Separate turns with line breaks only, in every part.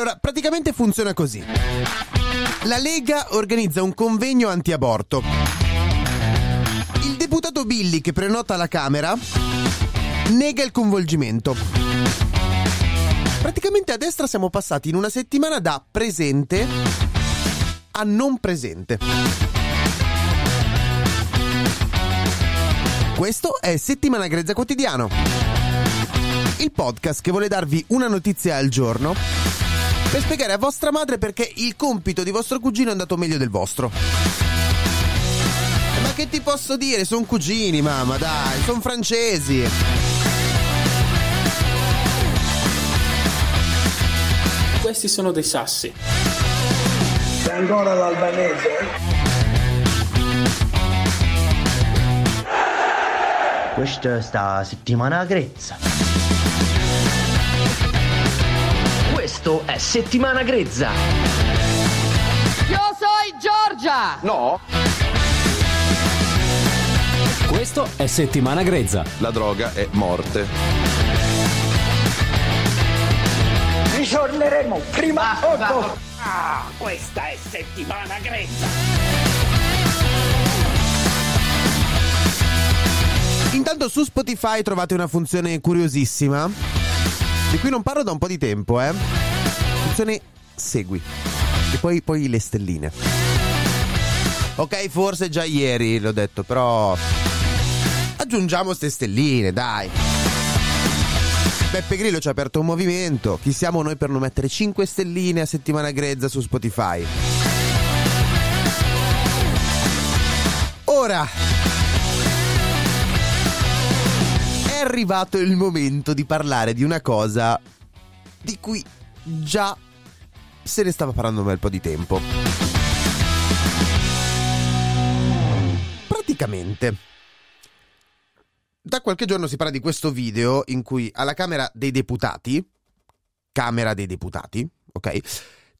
Allora, praticamente funziona così. La Lega organizza un convegno anti-aborto. Il deputato Billy che prenota la Camera nega il coinvolgimento. Praticamente a destra siamo passati in una settimana da presente a non presente. Questo è Settimana Grezza Quotidiano, il podcast che vuole darvi una notizia al giorno per spiegare a vostra madre perché il compito di vostro cugino è andato meglio del vostro. Ma che ti posso dire? Sono cugini, mamma, dai, sono francesi.
Questi sono dei sassi.
C'è ancora l'albanese?
Questa sta settimana grezza. È settimana grezza.
Io sono Giorgia!
No,
Questo è Settimana Grezza.
la droga è morte.
Ritorneremo prima o dopo.
Ah, questa è settimana grezza.
Intanto su Spotify trovate una funzione curiosissima, di cui non parlo da un po' di tempo, eh. Funzione segui. E poi, poi le stelline. Ok, forse già ieri l'ho detto, però... Aggiungiamo ste stelline, dai. Beppe Grillo ci ha aperto un movimento. Chi siamo noi per non mettere 5 stelline a settimana grezza su Spotify? Ora, è arrivato il momento di parlare di una cosa di cui già se ne stava parlando un bel po' di tempo. Praticamente, da qualche giorno si parla di questo video in cui alla Camera dei Deputati, Camera dei Deputati, ok,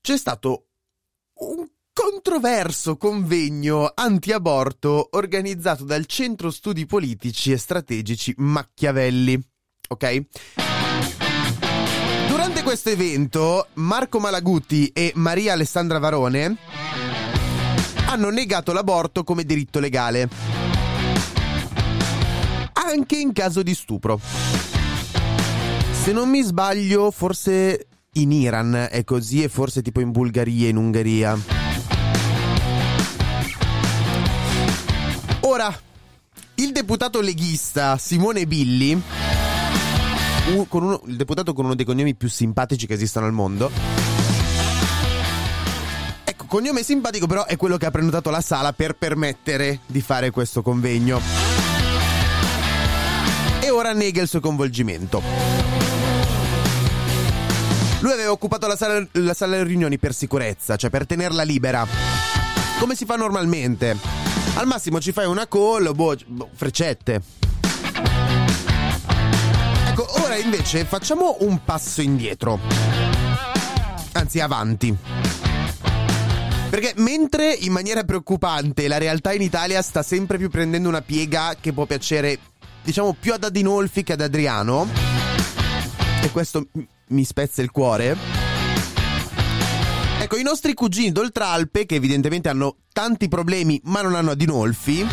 c'è stato un controverso convegno anti-aborto organizzato dal Centro Studi Politici e Strategici Machiavelli. Ok? Questo evento, Marco Malaguti e Maria Alessandra Varone hanno negato l'aborto come diritto legale. Anche in caso di stupro. Se non mi sbaglio, forse in Iran è così e forse tipo in Bulgaria e in Ungheria. Ora, il deputato leghista Simone Billi, uno- il deputato con uno dei cognomi più simpatici che esistono al mondo, ecco, cognome simpatico però è quello che ha prenotato la sala per permettere di fare questo convegno. E ora nega il suo coinvolgimento. Lui aveva occupato la sala, la sala delle riunioni per sicurezza, cioè per tenerla libera. Come si fa normalmente. Al massimo ci fai una call, boh, boh, freccette. Ecco, ora invece facciamo un passo indietro. Anzi, avanti. Perché mentre in maniera preoccupante la realtà in Italia sta sempre più prendendo una piega che può piacere, diciamo, più ad Adinolfi che ad Adriano, e questo mi spezza il cuore. Ecco, i nostri cugini d'Oltralpe, che evidentemente hanno tanti problemi ma non hanno Adinolfi,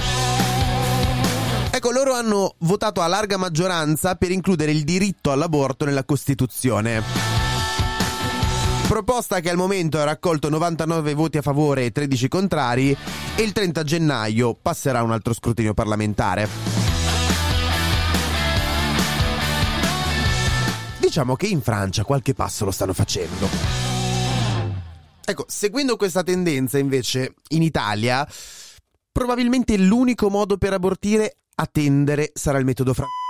ecco, loro hanno votato a larga maggioranza per includere il diritto all'aborto nella Costituzione. Proposta che al momento ha raccolto 99 voti a favore e 13 contrari e il 30 gennaio passerà un altro scrutinio parlamentare. Diciamo che in Francia qualche passo lo stanno facendo. Ecco, seguendo questa tendenza invece in Italia, probabilmente l'unico modo per abortire a tendere sarà il metodo francese.